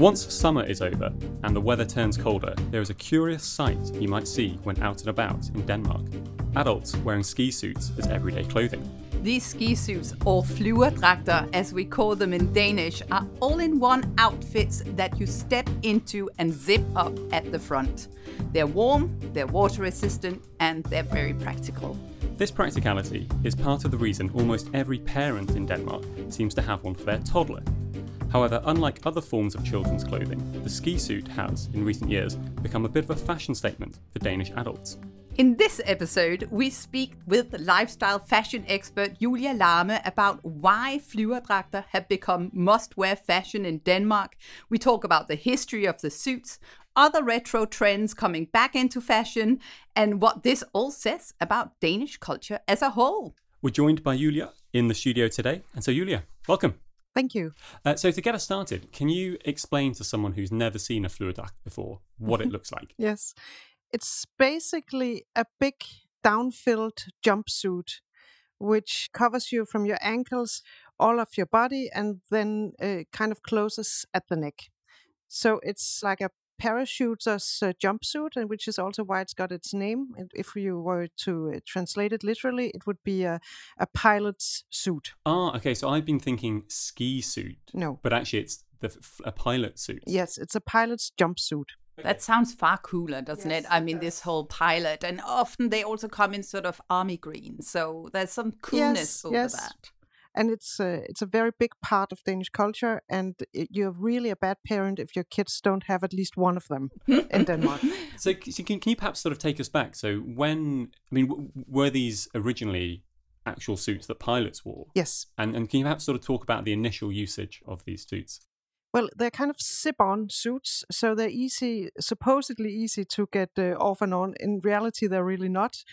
Once summer is over and the weather turns colder, there is a curious sight you might see when out and about in Denmark. Adults wearing ski suits as everyday clothing. These ski suits, or flyverdragter as we call them in Danish, are all-in-one outfits that you step into and zip up at the front. They're warm, they're water resistant, and they're very practical. This practicality is part of the reason almost every parent in Denmark seems to have one for their toddler. However, unlike other forms of children's clothing, the ski suit has, in recent years, become a bit of a fashion statement for Danish adults. In this episode, we speak with lifestyle fashion expert Julia Larme about why flyverdragter have become must-wear fashion in Denmark. We talk about the history of the suits, other retro trends coming back into fashion, and what this all says about Danish culture as a whole. We're joined by Julia in the studio today. And so, Julia, welcome. Thank you. Uh, so, to get us started, can you explain to someone who's never seen a flyverdragt before what it looks like? Yes. It's basically a big down-filled jumpsuit which covers you from your ankles, all of your body, and then uh, kind of closes at the neck. So it's like a parachuter's uh, jumpsuit, and which is also why it's got its name. And if you were to uh, translate it literally, it would be a, a pilot's suit. Ah, okay. So I've been thinking ski suit. No. But actually, it's the f- a pilot suit. Yes, it's a pilot's jumpsuit. That sounds far cooler, doesn't Yes, it? I mean, does. this whole pilot, and often they also come in sort of army green, so there's some coolness Yes, over yes. that. And it's a it's a very big part of Danish culture. And it, you're really a bad parent if your kids don't have at least one of them in Denmark. So, so can, can you perhaps sort of take us back? So, when, I mean, w- were these originally actual suits that pilots wore? Yes. And, and can you perhaps sort of talk about the initial usage of these suits? Well, they're kind of zip-on suits, so they're easy, supposedly easy to get uh, off and on. In reality, they're really not,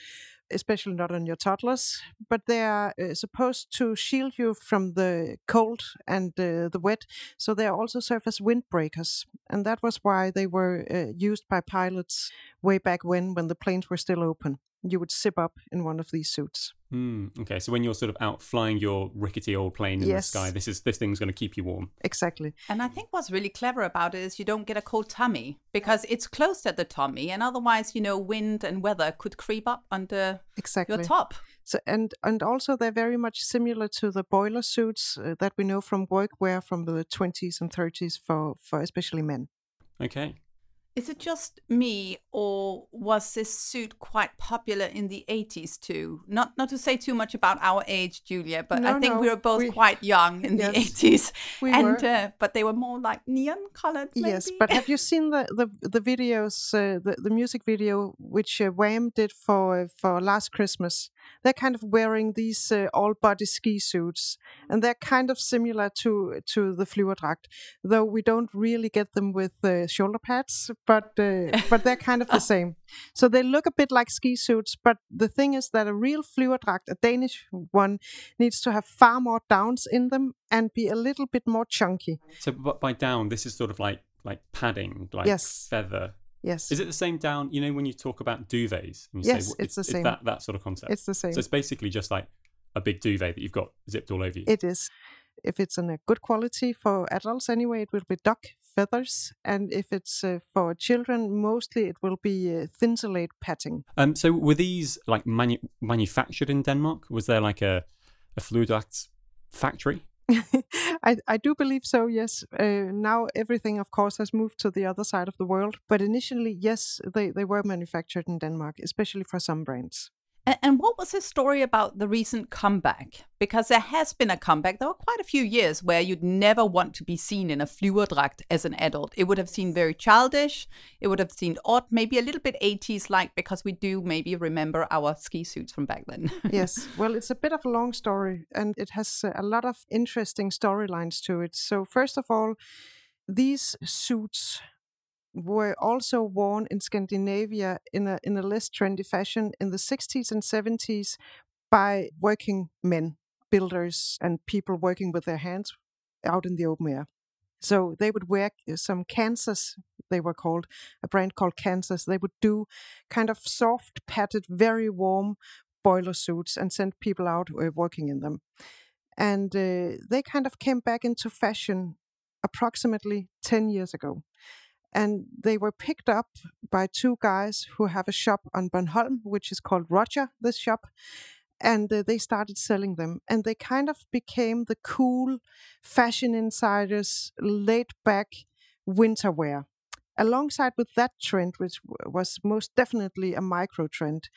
especially not on your toddlers. But they are uh, supposed to shield you from the cold and uh, the wet, so they also serve as windbreakers. And that was why they were uh, used by pilots way back when, when the planes were still open. You would zip up in one of these suits. Hmm. okay, so when you're sort of out flying your rickety old plane in Yes. the sky, this is this thing's going to keep you warm. Exactly. And I think what's really clever about it is you don't get a cold tummy because it's closed at the tummy, and otherwise, you know, wind and weather could creep up under Exactly. your top. So and and also they're very much similar to the boiler suits uh, that we know from workwear from the 20s and 30s for for especially men. Okay. Is it just me, or was this suit quite popular in the 80s too? Not not to say too much about our age, Julia, but I think no, we were both we- quite young in Yes, the 80s. we and were. Uh, but they were more like neon colored. Maybe? Yes, but have you seen the the, the videos, uh, the the music video which uh, Wham did for for last Christmas? They're kind of wearing these uh, all body ski suits, and they're kind of similar to to the flyverdragt, though we don't really get them with uh, shoulder pads, but uh, but they're kind of the same. So they look a bit like ski suits, but the thing is that a real flyverdragt, a Danish one, needs to have far more downs in them and be a little bit more chunky. So, but by down, this is sort of like like padding, like Yes. feather. Yes, Is it the same down? You know, when you talk about duvets, and you Yes, say it's the same. that that sort of concept. it's the same. So it's basically just like a big duvet that you've got zipped all over you. It is. If it's in a good quality for adults anyway, it will be duck feathers, and if it's uh, for children, mostly it will be uh, thinsulate patting. Um, so were these like manu- manufactured in Denmark? Was there like a a Flyverdragt factory? I, I do believe so. Yes. Uh, now everything, of course, has moved to the other side of the world, but initially, yes, they they were manufactured in Denmark, especially for some brands. And, what was his story about the recent comeback? Because there has been a comeback. There were quite a few years where you'd never want to be seen in a flyverdragt as an adult. It would have seemed very childish. It would have seemed odd, maybe a little bit 80s like, because we do maybe remember our ski suits from back then. yes. Well, it's a bit of a long story, and it has uh, a lot of interesting storylines to it. So, first of all, these suits were also worn in Scandinavia in a in a less trendy fashion in the 60s and 70s by working men, builders, and people working with their hands out in the open air. So they would wear uh, some Kansas, they were called, a brand called Kansas. They would do kind of soft, padded, very warm boiler suits and send people out uh, working in them. And uh, they kind of came back into fashion approximately 10 years ago. And they were picked up by two guys who have a shop on Bornholm, which is called Roger, this shop. And uh, they started selling them. And they kind of became the cool fashion insiders, laid back winter wear. Alongside with that trend, which was most definitely a micro trend,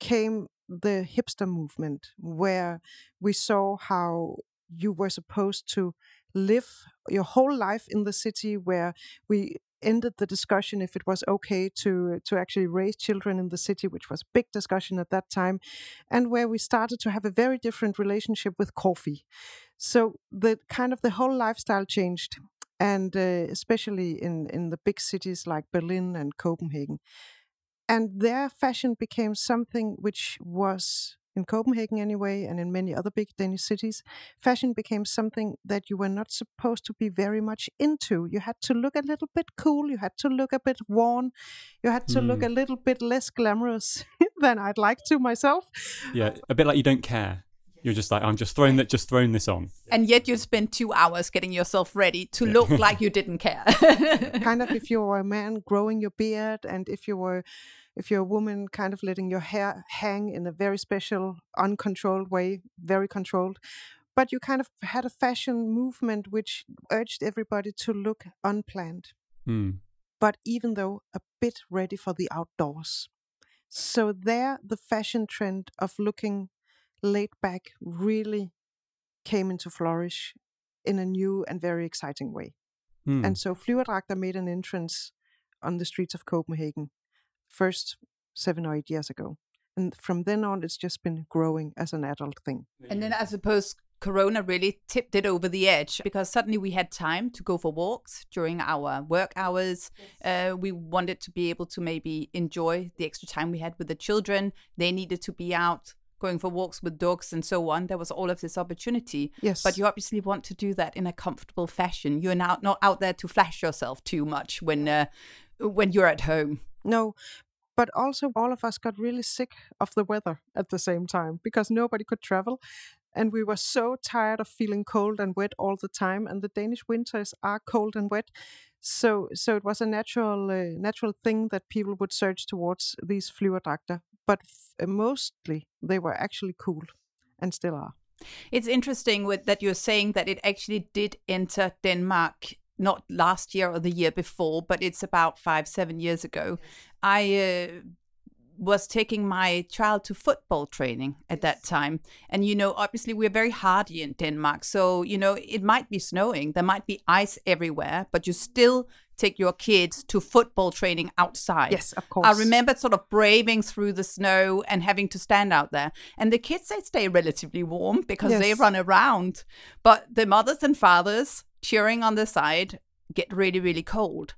came the hipster movement, where we saw how you were supposed to live your whole life in the city where we ended the discussion if it was okay to to actually raise children in the city which was a big discussion at that time and where we started to have a very different relationship with coffee. So the kind of the whole lifestyle changed and uh, especially in in the big cities like Berlin and Copenhagen. And their fashion became something which was in Copenhagen anyway, and in many other big Danish cities, fashion became something that you were not supposed to be very much into. You had to look a little bit cool, you had to look a bit worn, you had to mm. look hmm. a little bit less glamorous than I'd like to myself. Yeah, a bit like you don't care. You're just like, I'm just throwing that, just throwing this on. And yet you spend two hours getting yourself ready to yeah. look like you didn't care. kind of if you were a man growing your beard and if you were if you're a woman, kind of letting your hair hang in a very special, uncontrolled way, very controlled. But you kind of had a fashion movement which urged everybody to look unplanned, mm. but even though a bit ready for the outdoors. So, there, the fashion trend of looking laid back really came into flourish in a new and very exciting way. Mm. And so Flyverdragter made an entrance on the streets of Copenhagen first seven or eight years ago. And from then on, it's just been growing as an adult thing. And then I suppose Corona really tipped it over the edge because suddenly we had time to go for walks during our work hours. Yes. Uh, we wanted to be able to maybe enjoy the extra time we had with the children. They needed to be out going for walks with dogs and so on. There was all of this opportunity. Yes. But you obviously want to do that in a comfortable fashion. You're now not out there to flash yourself too much when uh, when you're at home. No, but also all of us got really sick of the weather at the same time because nobody could travel. And we were so tired of feeling cold and wet all the time. And the Danish winters are cold and wet. So, so it was a natural, uh, natural thing that people would search towards these flyverdragter. But f- mostly they were actually cool and still are. It's interesting with, that you're saying that it actually did enter Denmark not last year or the year before, but it's about five, seven years ago. I uh, was taking my child to football training at that time. And, you know, obviously we're very hardy in Denmark. So, you know, it might be snowing, there might be ice everywhere, but you still take your kids to football training outside. Yes, of course. I remember sort of braving through the snow and having to stand out there. And the kids, they stay relatively warm because yes. they run around. But the mothers and fathers, cheering on the side get really, really cold.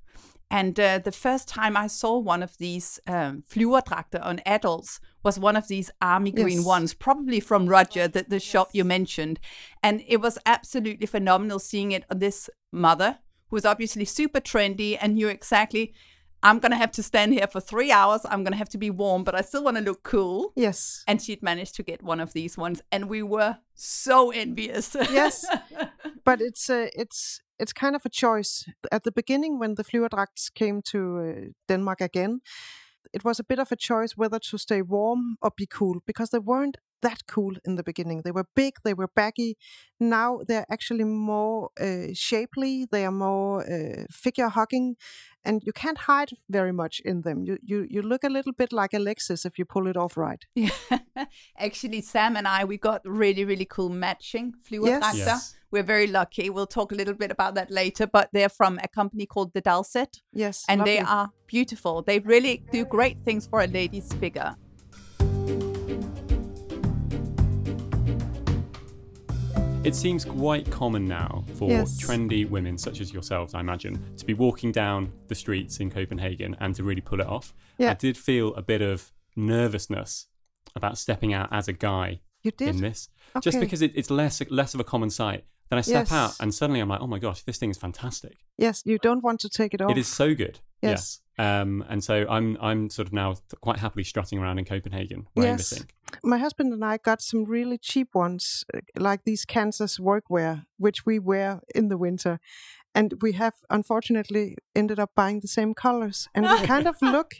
And uh, the first time I saw one of these um, flyverdragter on adults was one of these army green yes. ones, probably from Roger, the, the shop you mentioned. And it was absolutely phenomenal seeing it on this mother who was obviously super trendy and knew exactly I'm going to have to stand here for three hours. I'm going to have to be warm, but I still want to look cool. Yes. And she'd managed to get one of these ones, and we were so envious. yes, but it's uh, it's it's kind of a choice. At the beginning, when the Flyverdragts came to uh, Denmark again, it was a bit of a choice whether to stay warm or be cool because they weren't that cool in the beginning. They were big, they were baggy. Now they're actually more uh, shapely, they are more uh, figure hugging, and you can't hide very much in them. You, you you look a little bit like Alexis if you pull it off right. Yeah. actually, Sam and I we got really really cool matching flyverdragter. Yes. yes. We're very lucky. We'll talk a little bit about that later, but they're from a company called the Dalset. Yes, and lovely. they are beautiful. They really do great things for a lady's figure. It seems quite common now for yes. trendy women such as yourselves, I imagine, to be walking down the streets in Copenhagen and to really pull it off. Yeah. I did feel a bit of nervousness about stepping out as a guy you did? in this, okay. just because it, it's less less of a common sight. Then I step yes. out and suddenly I'm like, oh my gosh, this thing is fantastic. Yes, you don't want to take it off. It is so good. Yes. Um, and so I'm I'm sort of now quite happily strutting around in Copenhagen wearing yes. this thing. My husband and I got some really cheap ones, uh, like these Kansas workwear, which we wear in the winter. And we have unfortunately ended up buying the same colors, and we kind of look.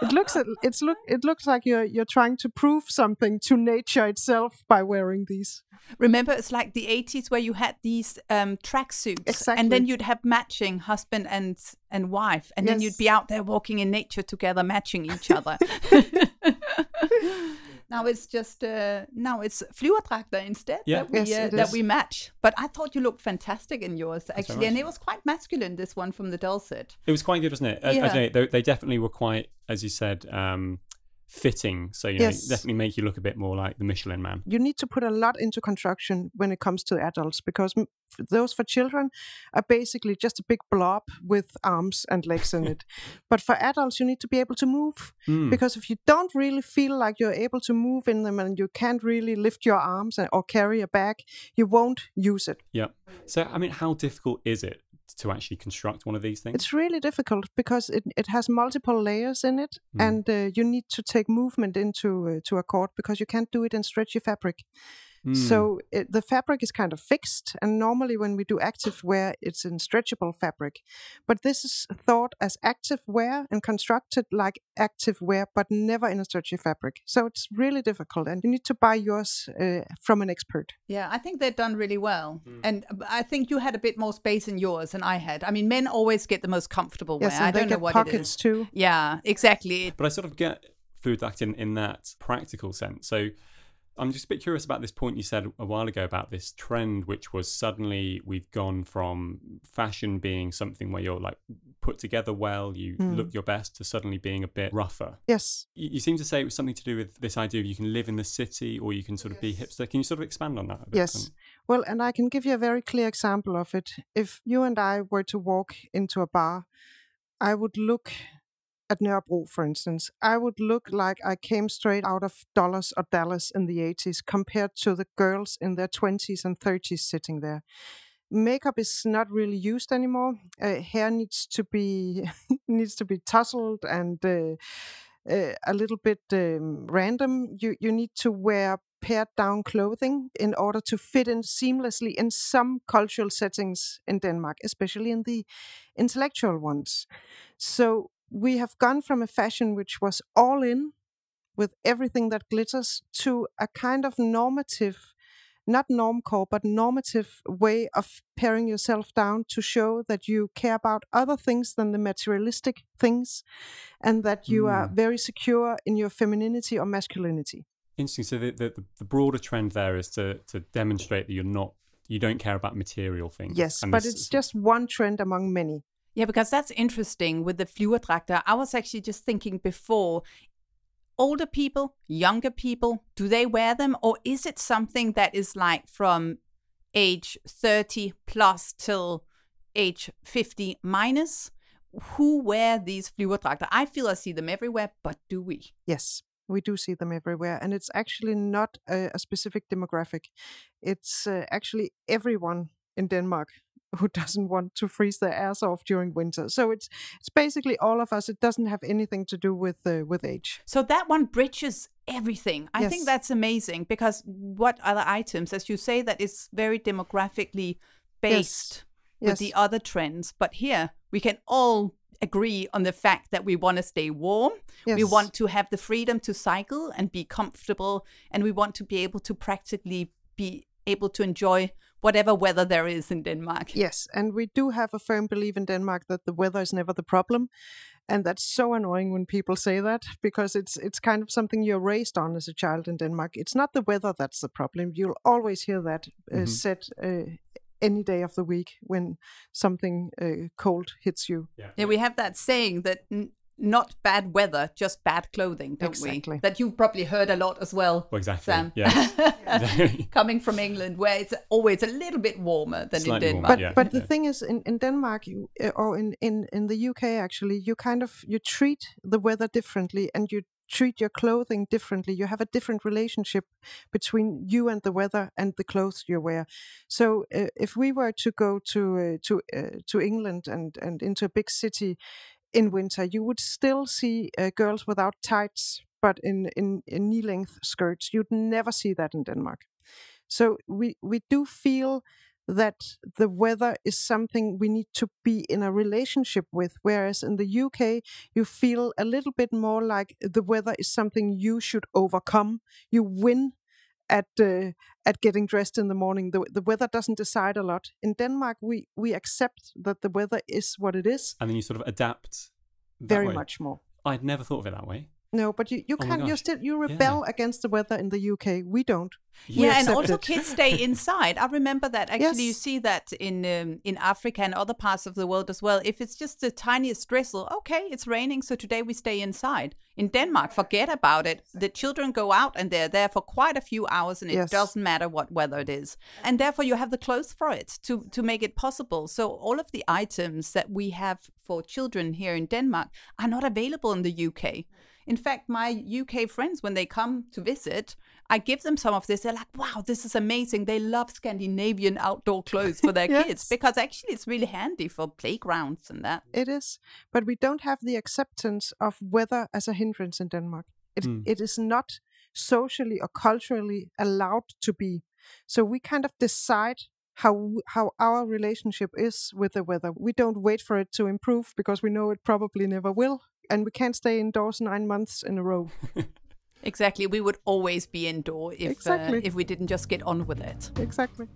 It looks it's look it looks like you're you're trying to prove something to nature itself by wearing these. Remember, it's like the 80s where you had these um, tracksuits, Exactly. and then you'd have matching husband and and wife, and then you'd be out there walking in nature together, matching each other. now it's just uh, now it's flyverdragter instead Yeah. that we Yes, uh, it that is. we match. But I thought you looked fantastic in yours actually, and it was quite masculine. This one from the dulcet. It was quite good, wasn't it? I, I Yeah. don't know, they, they definitely were quite, as you said, um, fitting. So you know, Yes. definitely make you look a bit more like the Michelin Man. you need to put a lot into construction when it comes to adults because those for children are basically just a big blob with arms and legs in it. But for adults, you need to be able to move Mm. because if you don't really feel like you're able to move in them and you can't really lift your arms or carry a bag, you won't use it. Yeah. So I mean, how difficult is it to actually construct one of these things? It's really difficult because it, it has multiple layers in it, Mm. and uh, you need to take movement into uh, to a cord because you can't do it in stretchy fabric. Mm. So it, the fabric is kind of fixed, and normally when we do active wear, it's in stretchable fabric. But this is thought as active wear and constructed like active wear, but never in a stretchy fabric. So it's really difficult, and you need to buy yours uh, from an expert. Yeah, I think they're done really well. Hmm. And I think you had a bit more space in yours than I had. I mean, men always get the most comfortable wear. Yes, I and they don't know get what pockets it is. too. Yeah, exactly. But I sort of get food act in, in that practical sense. So I'm just a bit curious about this point you said a while ago about this trend, which was suddenly we've gone from fashion being something where you're like put together well, you Mm. look your best, to suddenly being a bit rougher. Yes, You, you seem to say it was something to do with this idea of you can live in the city or you can sort of be hipster. Can you sort of expand on that a bit? Yes. Well, and I can give you a very clear example of it. If you and I were to walk into a bar, I would look at Nørrebro, for instance. I would look like I came straight out of Dollars or Dallas in the 80s compared to the girls in their 20s and 30s sitting there. Makeup is not really used anymore. Uh, hair needs to be needs to be tousled and uh, uh, a little bit um, random. You you need to wear pared down clothing in order to fit in seamlessly in some cultural settings in Denmark, especially in the intellectual ones. So we have gone from a fashion which was all in with everything that glitters to a kind of normative not normcore but normative way of paring yourself down to show that you care about other things than the materialistic things and that you are Mm. very secure in your femininity or masculinity Interesting. So the, the, the broader trend there is to, to demonstrate that you're not, you don't care about material things. yes but it's just one trend among many Yeah, because that's interesting with the flyverdragter. I was actually just thinking before older people, younger people, do they wear them or is it something that is like from age 30 plus till age 50 minus? Who wear these flyverdragter? I feel I see them everywhere, but do we? Yes, we do see them everywhere, and it's actually not a, a specific demographic. It's uh, actually everyone in Denmark who doesn't want to freeze their ass off during winter. So it's it's basically all of us. It doesn't have anything to do with uh, with age. So that one bridges everything. I think that's amazing because what other items, as you say, that is very demographically based with Yes. the other trends. But here we can all agree on the fact that we want to stay warm. Yes. We want to have the freedom to cycle and be comfortable. And we want to be able to practically be able to enjoy whatever weather there is in Denmark. Yes, and we do have a firm belief in Denmark that the weather is never the problem, and that's so annoying when people say that because it's it's kind of something you're raised on as a child in Denmark. It's not the weather that's the problem. You'll always hear that uh, Mhm. said uh, any day of the week when something uh, cold hits you. Yeah, we have that saying that n- not bad weather, just bad clothing, don't Exactly. we? That you've probably heard a lot as well. Well, exactly. Sam. Yeah. Exactly. Coming from England, where it's always a little bit warmer than Slightly in warmer, Denmark. But yeah, but the yeah. thing is, in, in Denmark you, uh, or in, in in the UK, actually, you kind of you treat the weather differently, and you treat your clothing differently. You have a different relationship between you and the weather and the clothes you wear. So, uh, if we were to go to uh, to uh, to England and and into a big city in winter, you would still see uh, girls without tights but in, in, in knee length skirts. You'd never see that in Denmark. So we, we do feel that the weather is something we need to be in a relationship with. Whereas in the UK, you feel a little bit more like the weather is something you should overcome. You win at uh, at getting dressed in the morning. The the weather doesn't decide a lot. In Denmark, we we accept that the weather is what it is. And then you sort of adapt. Very way. much more. I'd never thought of it that way. No, but you, you Oh can't. You still you rebel against the weather in the UK. We don't. We yeah, and also it. kids stay inside. I remember that actually. You see that in um, in Africa and other parts of the world as well. If it's just the tiniest drizzle, okay, it's raining, so today we stay inside. In Denmark, forget about it. The children go out and they're there for quite a few hours, and it Yes. doesn't matter what weather it is. And therefore, you have the clothes for it to to make it possible. So all of the items that we have for children here in Denmark are not available in the UK. In fact, my UK friends, when they come to visit, I give them some of this. They're like, wow, this is amazing. They love Scandinavian outdoor clothes for their kids because actually it's really handy for playgrounds and that. It is, but we don't have the acceptance of weather as a hindrance in Denmark. It, Hmm. it is not socially or culturally allowed to be. So we kind of decide how how our relationship is with the weather. We don't wait for it to improve because we know it probably never will, and we can't stay indoors nine months in a row. Exactly. We would always be indoor if Exactly. uh, if we didn't just get on with it. exactly.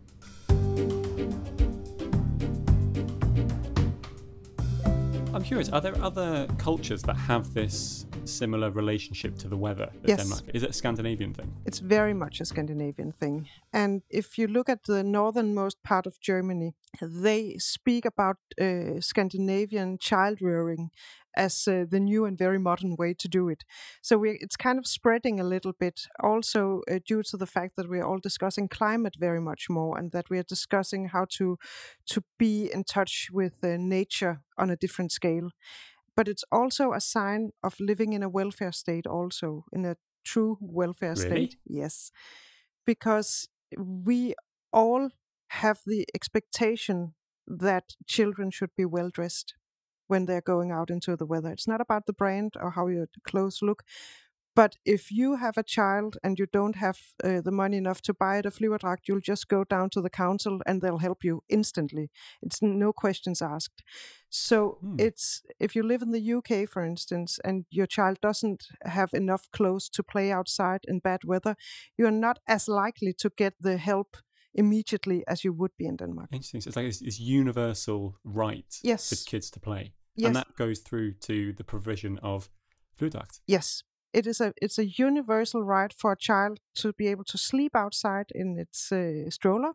I'm curious, are there other cultures that have this similar relationship to the weather that Yes. Denmark? Is it a Scandinavian thing? It's very much a Scandinavian thing. And if you look at the northernmost part of Germany, they speak about uh, Scandinavian child rearing as uh, the new and very modern way to do it. So we, it's kind of spreading a little bit, also uh, due to the fact that we're all discussing climate very much more, and that we are discussing how to to be in touch with uh, nature on a different scale. But it's also a sign of living in a welfare state, also in a true welfare Really? state. Yes, because we all have the expectation that children should be well dressed when they're going out into the weather. It's not about the brand or how your clothes look. But if you have a child and you don't have uh, the money enough to buy it a flyverdragt, you'll just go down to the council and they'll help you instantly. It's no questions asked. So Hmm. it's if you live in the UK, for instance, and your child doesn't have enough clothes to play outside in bad weather, you're not as likely to get the help immediately as you would be in Denmark. Interesting. So it's like this, this universal right Yes. for kids to play. Yes. And that goes through to the provision of Flyverdragt. Yes, it is a it's a universal right for a child to be able to sleep outside in its uh, stroller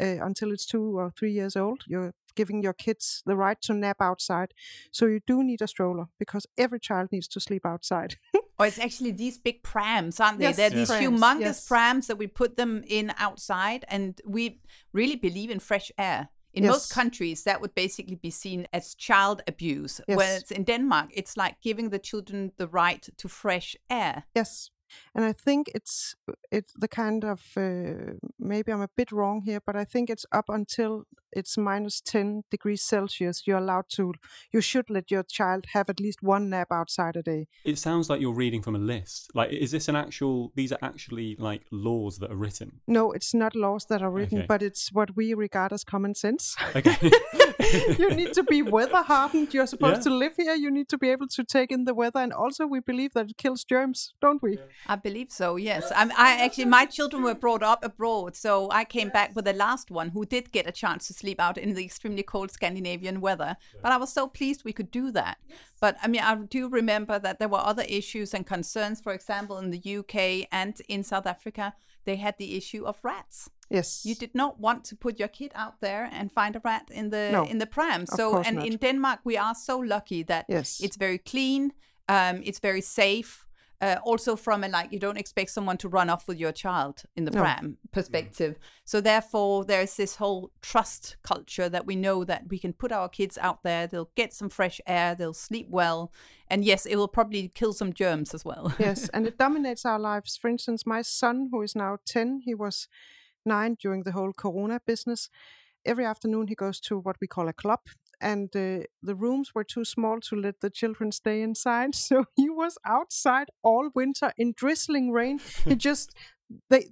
uh, until it's two or three years old. You're giving your kids the right to nap outside, so you do need a stroller because every child needs to sleep outside. Or it's actually these big prams, aren't they? Yes, They're these Prams, humongous yes. prams that we put them in outside, and we really believe in fresh air. In Yes. most countries, that would basically be seen as child abuse. Yes. Whereas in Denmark, it's like giving the children the right to fresh air. yes, and I think it's it's the kind of uh, maybe I'm a bit wrong here, but I think it's up until it's minus ten degrees Celsius. You're allowed to. You should let your child have at least one nap outside a day. It sounds like you're reading from a list. Like, is this an actual? These are actually like laws that are written. No, it's not laws that are written, Okay. but it's what we regard as common sense. Okay. you need to be weather hardened. You're supposed Yeah. to live here. You need to be able to take in the weather. And also, we believe that it kills germs, don't we? I believe so. Yes, I'm, I actually my children were brought up abroad, so I came back with the last one who did get a chance to sleep out in the extremely cold Scandinavian weather. But I was so pleased we could do that. But I mean, I do remember that there were other issues and concerns. For example, in the UK and in South Africa, they had the issue of rats. Yes. You did not want to put your kid out there and find a rat in the No, in the pram. So, and not. in Denmark, we are so lucky that Yes. it's very clean. Um, it's very safe. Uh, also, from a like, you don't expect someone to run off with your child in the No. pram perspective. So, therefore, there's this whole trust culture that we know that we can put our kids out there. They'll get some fresh air. They'll sleep well, and yes, it will probably kill some germs as well. yes, and it dominates our lives. For instance, my son, who is now 10, he was nine during the whole Corona business. Every afternoon, he goes to what we call a club, and uh, the rooms were too small to let the children stay inside. So he was outside all winter in drizzling rain. he just they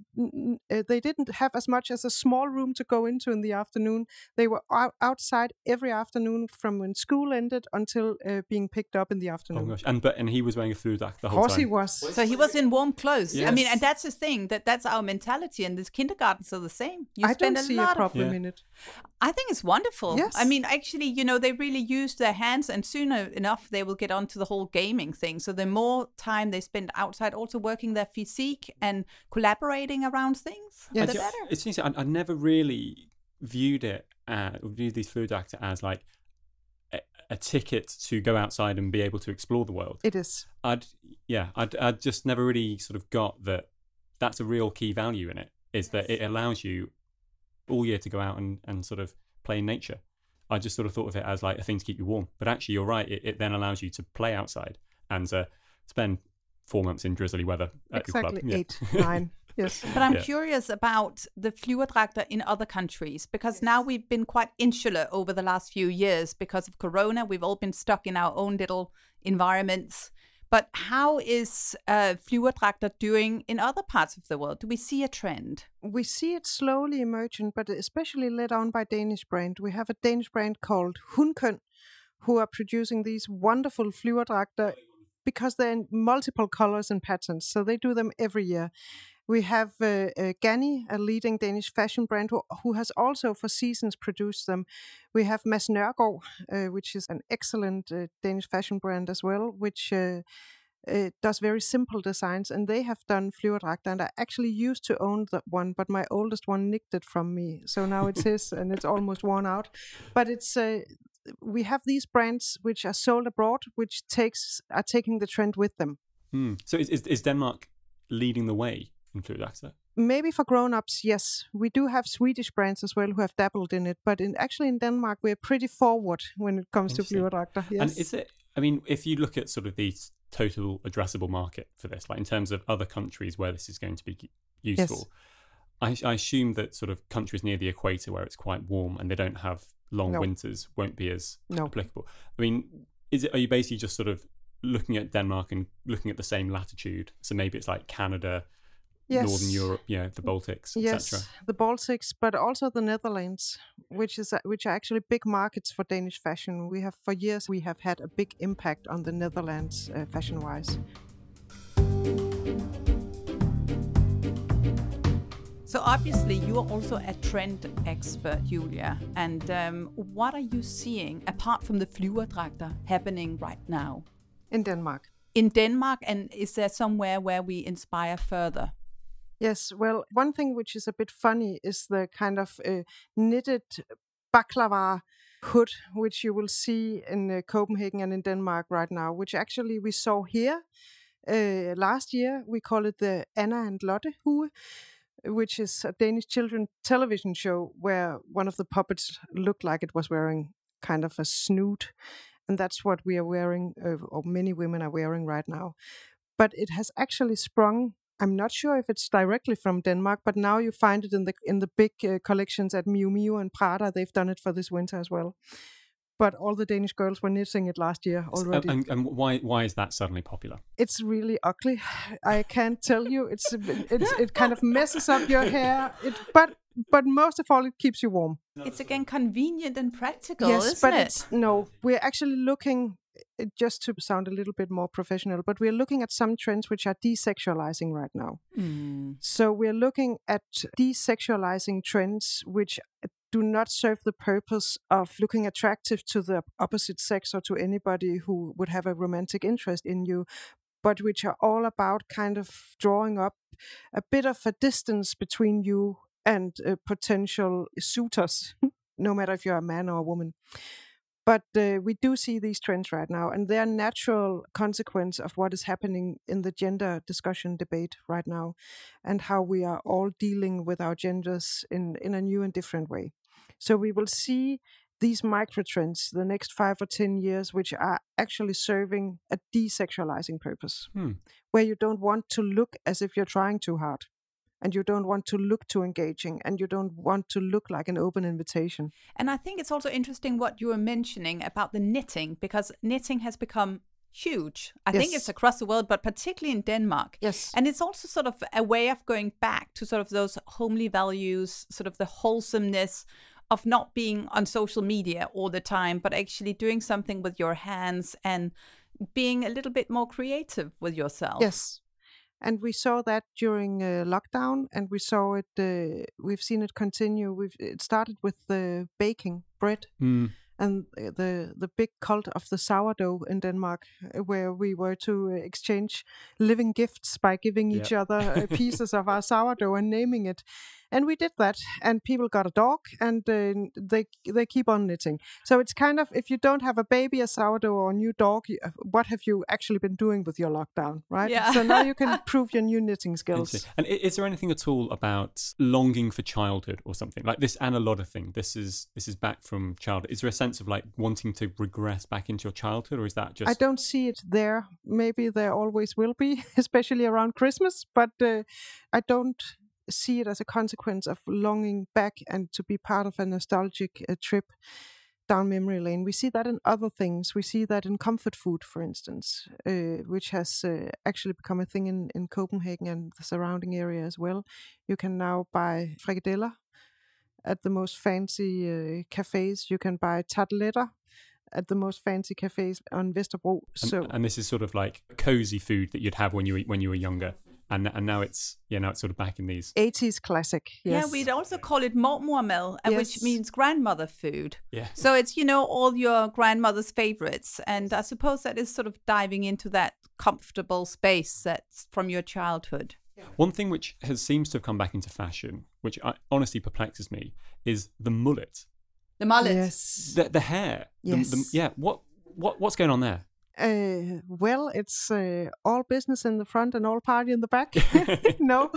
uh, they didn't have as much as a small room to go into in the afternoon. They were out, outside every afternoon from when school ended until uh, being picked up in the Oh afternoon. gosh, and but and he was wearing a Flyverdragt the whole time. of course time. he was. So he was in warm clothes. I mean, and that's the thing that that's our mentality, and the kindergartens are the same. You I spend don't a see lot a of problem Yeah. in it. I think it's wonderful. Yes. I mean, actually, you know, they really use their hands, and sooner enough they will get onto the whole gaming thing. So the more time they spend outside, also working their physique and collaborating around things, Yes. the ju- better. It's interesting. I, I never really viewed it, uh, viewed these flyverdragter as like a, a ticket to go outside and be able to explore the world. It is. I'd yeah, I'd, I'd just never really sort of got that. That's a real key value in it. Is that it allows you all year to go out and, and sort of play in nature. I just sort of thought of it as like a thing to keep you warm. But actually, you're right. It, it then allows you to play outside and uh, spend four months in drizzly weather at your Exactly club. Yeah. eight, nine. Yes. But I'm Yeah. curious about the Flyverdragter in other countries because now we've been quite insular over the last few years because of Corona. We've all been stuck in our own little environments. But how is uh, Flyverdragter doing in other parts of the world? Do we see a trend? we see it slowly emerging, but especially led on by Danish brand. We have a Danish brand called Hunkøn, who are producing these wonderful flyverdragter because they're in multiple colors and patterns. So they do them every year. We have uh, uh, Ganni, a leading Danish fashion brand, who, who has also for seasons produced them. We have Mads Nørgaard, uh, which is an excellent uh, Danish fashion brand as well, which uh, uh, does very simple designs, and they have done Flyverdragter. And I actually used to own the one, but my oldest one nicked it from me, so now it's his, and it's almost worn out. But it's uh, we have these brands which are sold abroad, which takes are taking the trend with them. Hmm. So is, is is Denmark leading the way in flyverdragter? Maybe for grown-ups, yes, we do have Swedish brands as well who have dabbled in it. But in actually in Denmark, we're pretty forward when it comes to. Flyverdragter. Yes. And is it? I mean, if you look at sort of the total addressable market for this, like in terms of other countries where this is going to be useful, I, I assume that sort of countries near the equator where it's quite warm and they don't have long No. winters won't be as No. applicable. I mean, is it? Are you basically just sort of looking at Denmark and looking at the same latitude? So maybe it's like Canada, Northern Europe, yeah, the Baltics, Yes, etc. the Baltics, but also the Netherlands, which is which are actually big markets for Danish fashion. We have for years we have had a big impact on the Netherlands uh, fashion So obviously, you are also a trend expert, Julia. And um, what are you seeing apart from the Flyverdragter happening right now in Denmark. in Denmark? And is there somewhere where we inspire further? Yes, well, one thing which is a bit funny is the kind of uh, knitted balaclava hood, which you will see in uh, Copenhagen and in Denmark right now, which actually we saw here uh, last year. We call it the Anna and Lotte hue, which is a Danish children television show where one of the puppets looked like it was wearing kind of a snood. And that's what we are wearing, uh, or many women are wearing right now. But it has actually sprung I'm not sure if it's directly from Denmark, but now you find it in the in the big uh, collections at Miu Miu and Prada. They've done it for this winter as well. But all the Danish girls were knitting it last year already. And, and why why is that suddenly popular? it's really ugly. I can't tell you. It's it's it kind of messes up your hair. It but but most of all, it keeps you warm. It's again convenient and practical, yes, isn't but it? it's no. We're actually looking. uh, Just to sound a little bit more professional, but we're looking at some trends which are desexualizing right now. Mm. So we're looking at desexualizing trends which do not serve the purpose of looking attractive to the opposite sex or to anybody who would have a romantic interest in you, but which are all about kind of drawing up a bit of a distance between you and uh, potential suitors, no matter if you're a man or a woman. But uh, we do see these trends right now, and they're a natural consequence of what is happening in the gender discussion debate right now, and how we are all dealing with our genders in, in a new and different way. So we will see these micro trends the next five or ten years, which are actually serving a desexualizing purpose, Hmm. where you don't want to look as if you're trying too hard, and you don't want to look too engaging and you don't want to look like an open invitation. And I think it's also interesting what you were mentioning about the knitting because knitting has become huge. I think it's across the world, but particularly in Denmark. Yes. And it's also sort of a way of going back to sort of those homely values, sort of the wholesomeness of not being on social media all the time, but actually doing something with your hands and being a little bit more creative with yourself. Yes. And we saw that during uh, lockdown, and we saw it. Uh, we've seen it continue. We've it started with the baking bread, Mm. and uh, the the big cult of the sourdough in Denmark, uh, where we were to uh, exchange living gifts by giving each other pieces of our sourdough and naming it. And we did that, and people got a dog, and uh, they they keep on knitting. So it's kind of if you don't have a baby, a sourdough, or a new dog, uh, what have you actually been doing with your lockdown, right? Yeah. So now you can prove your new knitting skills. And is there anything at all about longing for childhood or something like this Anna Lodder thing? This is this is back from childhood. Is there a sense of like wanting to regress back into your childhood, or is that just I don't see it there. Maybe there always will be, especially around Christmas, but uh, I don't see it as a consequence of longing back and to be part of a nostalgic uh, trip down memory lane. We see that in other things. We see that in comfort food, for instance, uh, which has uh, actually become a thing in, in Copenhagen and the surrounding area as well. You can now buy frikadeller at the most fancy uh, cafes. You can buy tarteletter at the most fancy cafes on Vesterbro. and, so and this is sort of like cozy food that you'd have when you when you were younger, and and now it's yeah now it's sort of back in these 80s classic. Yes. Yeah, we'd also call it mormormel, uh, which means grandmother food. yeah So it's, you know, all your grandmother's favorites. And I suppose that is sort of diving into that comfortable space that's from your childhood. One thing which has seems to have come back into fashion, which I, honestly perplexes me, is the mullet, The mullet. Yes. the the hair. The- the- Yes. yeah. What what what's going on there? Uh, well, it's uh, all business in the front and all party in the back. no,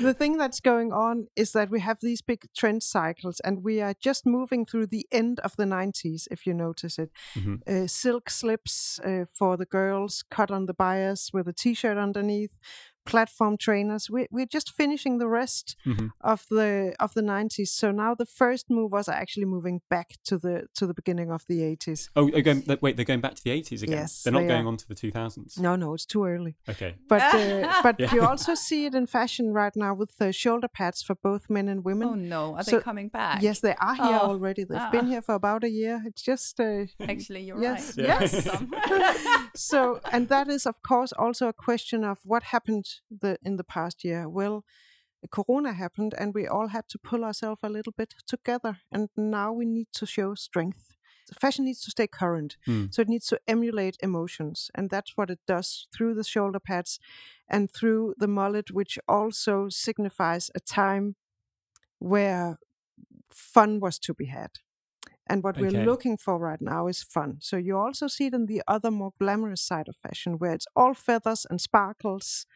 the thing that's going on is that we have these big trend cycles, and we are just moving through the end of the 90s, if you notice it. Mhm. Uh, silk slips uh, for the girls, cut on the bias with a t shirt underneath. Platform trainers. We, we're just finishing the rest Mhm. of the of the 90s. So now the first movers are actually moving back to the to the beginning of the 80s. Oh, again, wait, they're going back to the 80s again. Yes, they're not they going are. on to the 2000s. No, no, it's too early. Okay. But uh, but Yeah. you also see it in fashion right now with the shoulder pads for both men and women. Oh, no. Are So- they coming back? Yes, they are here Oh, already. They've ah. been here for about a year. It's just uh, Actually, you're Yes. right. Yeah. Yes. So, and that is of course also a question of what happened the in the past year. Well, Corona happened, and we all had to pull ourselves a little bit together, and now we need to show strength. Fashion needs to stay current, Mm. so it needs to emulate emotions, and that's what it does through the shoulder pads and through the mullet, which also signifies a time where fun was to be had. And what Okay. we're looking for right now is fun. So you also see it in the other more glamorous side of fashion, where it's all feathers and sparkles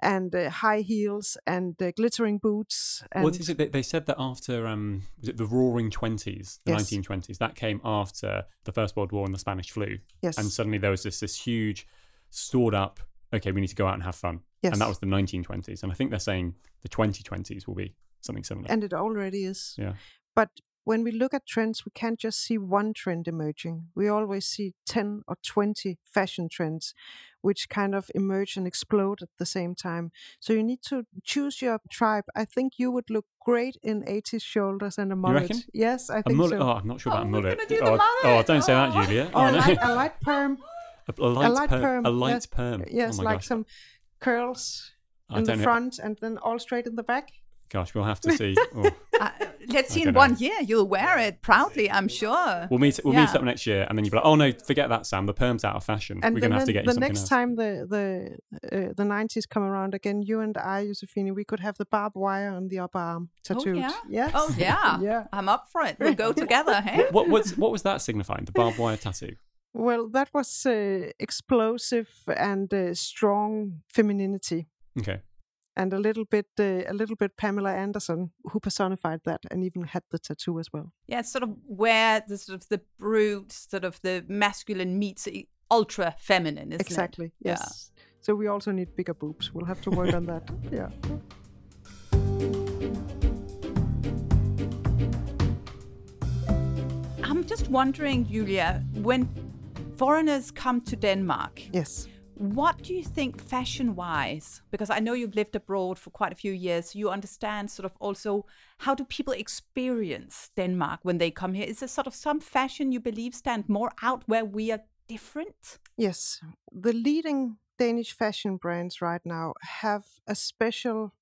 and uh, high heels and uh, glittering boots. And What is it? They, they said that after um, was it the Roaring Twenties, the Yes. 1920s, that came after the First World War and the Spanish flu, Yes. and suddenly there was this this huge stored up. Okay, we need to go out and have fun, yes. and that was the 1920s. And I think they're saying the 2020s will be something similar. and it already is. yeah. But when we look at trends, we can't just see one trend emerging. We always see 10 or 20 fashion trends which kind of emerge and explode at the same time. So you need to choose your tribe. I think you would look great in 80s shoulders and a mullet. reckon? Yes, I A think mullet? so. Oh, I'm not sure about Oh, a mullet. do the oh, oh, mullet. don't say that, Oh. Julia. Or Oh, oh a light, a light perm. a, a light, light perm, perm, A light yes. perm. Yes, oh like gosh. some curls in the don't know. front and then all straight in the back. Gosh, we'll have to see. Oh. Uh, let's see in don't one year. You'll wear it proudly, I'm sure. We'll meet. We'll meet up next year, and then you'll be like, "Oh no, forget that, Sam. The perm's out of fashion. And We're then gonna have to the, get you the something next else." time the the uh, the nineties come around again, you and I, Josephine, we could have the barbed wire on the upper arm tattooed. yeah? Yes. Oh, yeah. Yeah. I'm up for it. We'll go together, hey? What was what was that signifying? The barbed wire tattoo. Well, that was uh, explosive and uh, strong femininity, Okay and a little bit uh, a little bit Pamela Anderson who personified that and even had the tattoo as well. Yeah, sort of where the sort of the brute, sort of the masculine meets ultra feminine, isn't exactly, it? Exactly. Yes. Yeah. So we also need bigger boobs. We'll have to work on that. Yeah. I'm just wondering, Julia, when foreigners come to Denmark. Yes what do you think fashion wise? Because I know you've lived abroad for quite a few years. You understand sort of also how do people experience Denmark when they come here? Is there sort of some fashion you believe stand more out where we are different? Yes. The leading Danish fashion brands right now have a special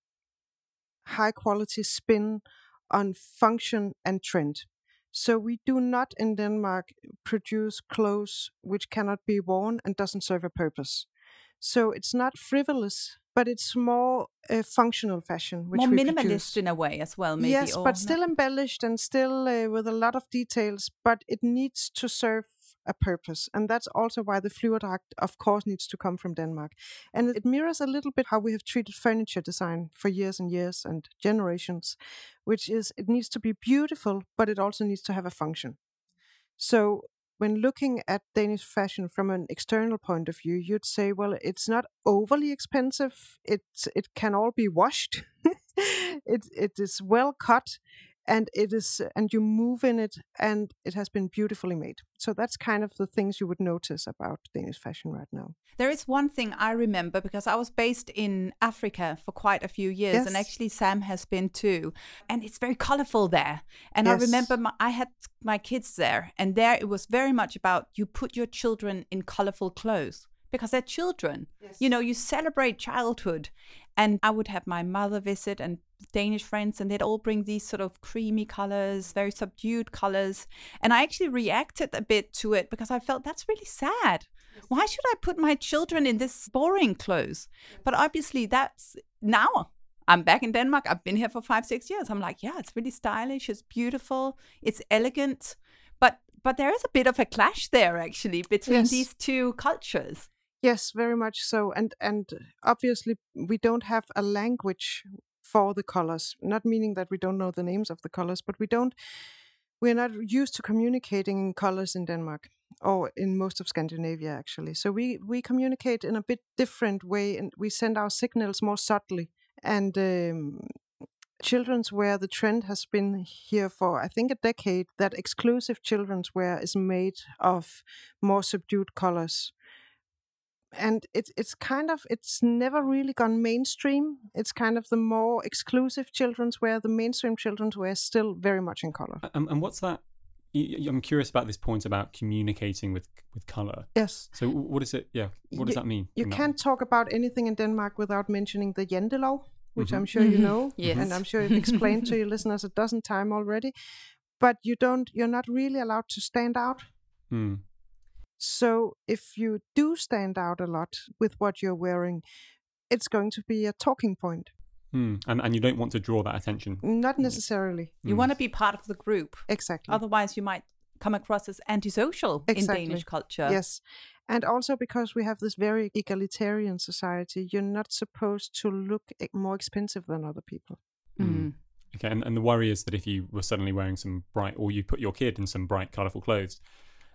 high quality spin on function and trend. So we do not in Denmark produce clothes which cannot be worn and doesn't serve a purpose. So it's not frivolous, but it's more uh, functional fashion, which more minimalist produce. in a way as well, maybe. yes, but still embellished and still uh, with a lot of details. But it needs to serve a purpose, and that's also why the Flyverdragt, of course, needs to come from Denmark. And it mirrors a little bit how we have treated furniture design for years and years and generations, which is it needs to be beautiful, but it also needs to have a function. So when looking at Danish fashion from an external point of view, you'd say, well, it's not overly expensive. It it can all be washed. it it is well cut, and it is and you move in it, and it has been beautifully made. So that's kind of the things you would notice about Danish fashion right now. There is one thing I remember because I was based in Africa for quite a few years, and actually Sam has been too. And it's very colorful there. And I remember my, I had my kids there, and there it was very much about you put your children in colorful clothes because they're children. Yes. You know, you celebrate childhood. And I would have my mother visit and Danish friends, and they'd all bring these sort of creamy colors, very subdued colors. And I actually reacted a bit to it because I felt that's really sad. Why should I put my children in this boring clothes? But obviously, that's now I'm back in Denmark. I've been here for five, six years. I'm like, yeah, it's really stylish. It's beautiful. It's elegant. But but there is a bit of a clash there actually between Yes. these two cultures. Yes, very much so. And and obviously we don't have a language for the colors. Not meaning that we don't know the names of the colors, but we don't we're not used to communicating in colors in Denmark or in most of Scandinavia actually. So we we communicate in a bit different way and we send our signals more subtly. And um, children's wear the trend has been here for I think a decade that exclusive children's wear is made of more subdued colors and it's it's kind of it's never really gone mainstream. It's kind of the more exclusive children's wear. The mainstream children's wear is still very much in color. And, and what's that? I'm curious about this point about communicating with with color. Yes, So what is it? Yeah, what does You- that mean? you can't talk about anything in Denmark without mentioning the Jantelov, which Mhm. I'm sure you know, Yes. and I'm sure you've explained to your listeners a dozen time already. But you don't. You're not really allowed to stand out. Hmm. So if you do stand out a lot with what you're wearing, it's going to be a talking point. Hmm. And and you don't want to draw that attention. Not necessarily. You Mm. want to be part of the group. Exactly. Otherwise, you might come across as antisocial in Danish culture. Yes. And also because we have this very egalitarian society, you're not supposed to look e- more expensive than other people. Mm. Okay, and, and the worry is that if you were suddenly wearing some bright, or you put your kid in some bright, colourful clothes,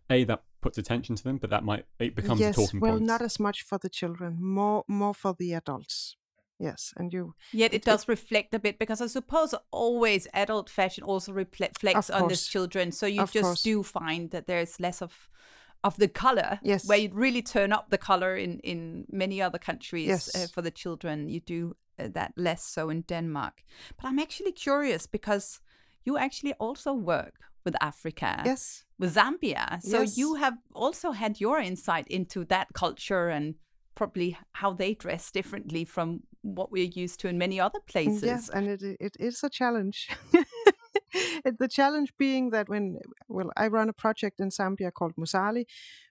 a that puts attention to them, but that might it becomes yes, a talking well, point. not as much for the children, more more for the adults. Yes, and you Yet it, It- does reflect a bit because I suppose always adult fashion also reflects on the children. So you Of just course. do find that there's less of of the color. Yes. Where you really turn up the color in in many other countries Yes. uh, for the children, you do uh, that less so in Denmark. But I'm actually curious because you actually also work with Africa. yes, with Zambia. So Yes. you have also had your insight into that culture and probably how they dress differently from what we're used to in many other places. yes, and it it is a challenge. the challenge being that when well, I run a project in Zambia called Musali.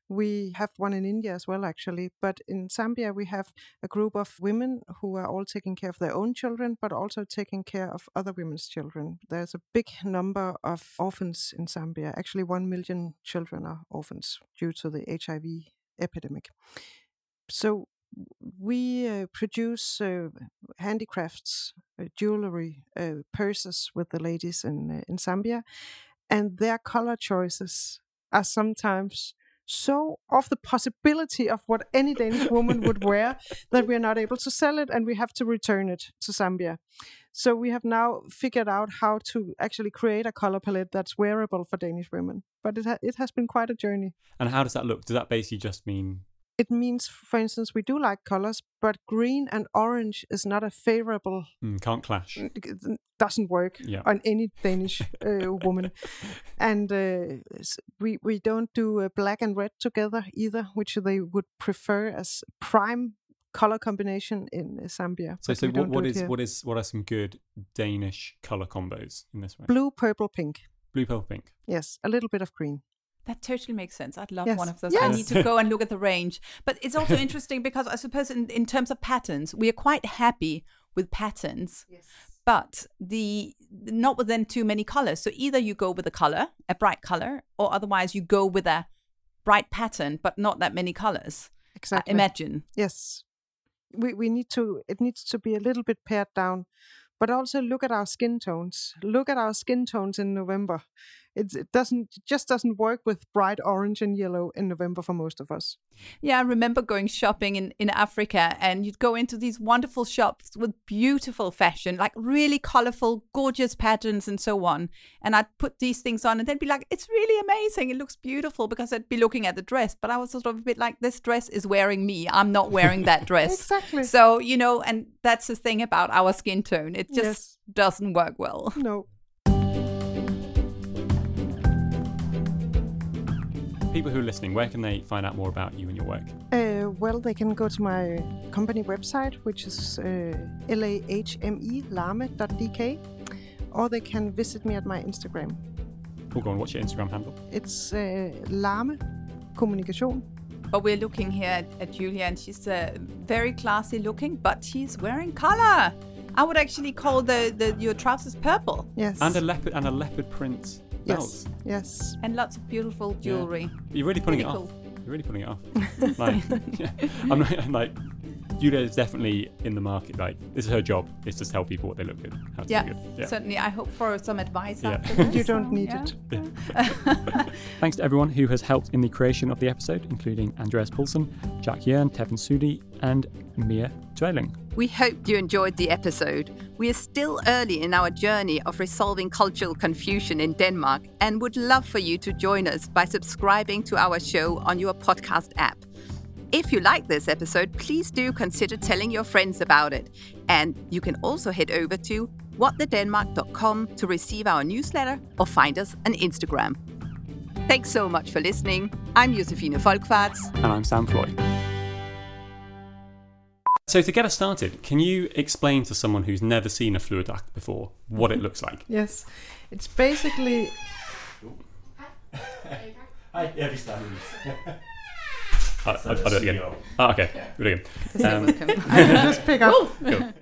We have one in India as well, actually. But in Zambia, we have a group of women who are all taking care of their own children, but also taking care of other women's children. There's a big number of orphans in Zambia. Actually, one million children are orphans due to the HIV epidemic. So we uh, produce uh, handicrafts, uh, jewelry, uh, purses with the ladies in uh, in Zambia, and their color choices are sometimes so of the possibility of what any Danish woman would wear that we are not able to sell it and we have to return it to Zambia. So we have now figured out how to actually create a color palette that's wearable for Danish women. But it ha- it has been quite a journey. And how does that look? Does that basically just mean It means, for instance, we do like colors, but green and orange is not a favorable. mm, can't clash? it Doesn't work Yeah. on any Danish uh, woman, and uh, we we don't do uh, black and red together either, which they would prefer as prime color combination in uh, Zambia. So, so what, what is what is what are some good Danish color combos in this way? blue, purple, pink? Blue, purple, pink. Yes, a little bit of green. That totally makes sense. I'd love Yes. one of those. I need to go and look at the range. But it's also interesting because I suppose in, in terms of patterns, we are quite happy with patterns. But the not within too many colors. So either you go with a color, a bright color, or otherwise you go with a bright pattern, but not that many colors. Exactly. I imagine. Yes. We we need to it needs to be a little bit pared down. But also look at our skin tones. Look at our skin tones in November. It, it doesn't it just doesn't work with bright orange and yellow in November for most of us. Yeah, I remember going shopping in, in Africa and you'd go into these wonderful shops with beautiful fashion, like really colorful, gorgeous patterns and so on. And I'd put these things on and they'd be like, it's really amazing. It looks beautiful because I'd be looking at the dress. But I was sort of a bit like, this dress is wearing me. I'm not wearing that dress. Exactly. So, you know, and that's the thing about our skin tone. It just Yes. doesn't work well. No. People who are listening, where can they find out more about you and your work? Uh, well, they can go to my company website, which is uh, lahmelame.dk, or they can visit me at my Instagram. Oh, go on, what's your Instagram handle? It's uh, Lahme Kommunikation. But we're looking here at, at Julia, and she's uh, very classy looking, but she's wearing color. I would actually call the, the your trousers purple Yes. And a leopard and a leopard print belt. yes. Yes. and lots of beautiful jewelry. You're really putting Really it off. You're really putting it off. like, yeah, I'm not, I'm like, Julia is definitely in the market. Like, this is her job. Is to tell people what they look good. How to Yeah, look good. Yeah. certainly. I hope for some advice Yeah. after this. You don't need yeah. it. Thanks to everyone who has helped in the creation of the episode, including Andreas Poulsen, Jack Yearn, Tevin Sudi, and Mia Dwelling. We hope you enjoyed the episode. We are still early in our journey of resolving cultural confusion in Denmark and would love for you to join us by subscribing to our show on your podcast app. If you like this episode, please do consider telling your friends about it. And you can also head over to whatthedenmark.com to receive our newsletter or find us on Instagram. Thanks so much for listening. I'm Josefine Folkvarts. And I'm Sam Floyd. So, to get us started, can you explain to someone who's never seen a Flyverdragt before what it looks like? Yes. It's basically Hi, yeah, we started. I'll, I'll do it again. Oh, okay, do it again. You're Um, just pick up. Cool.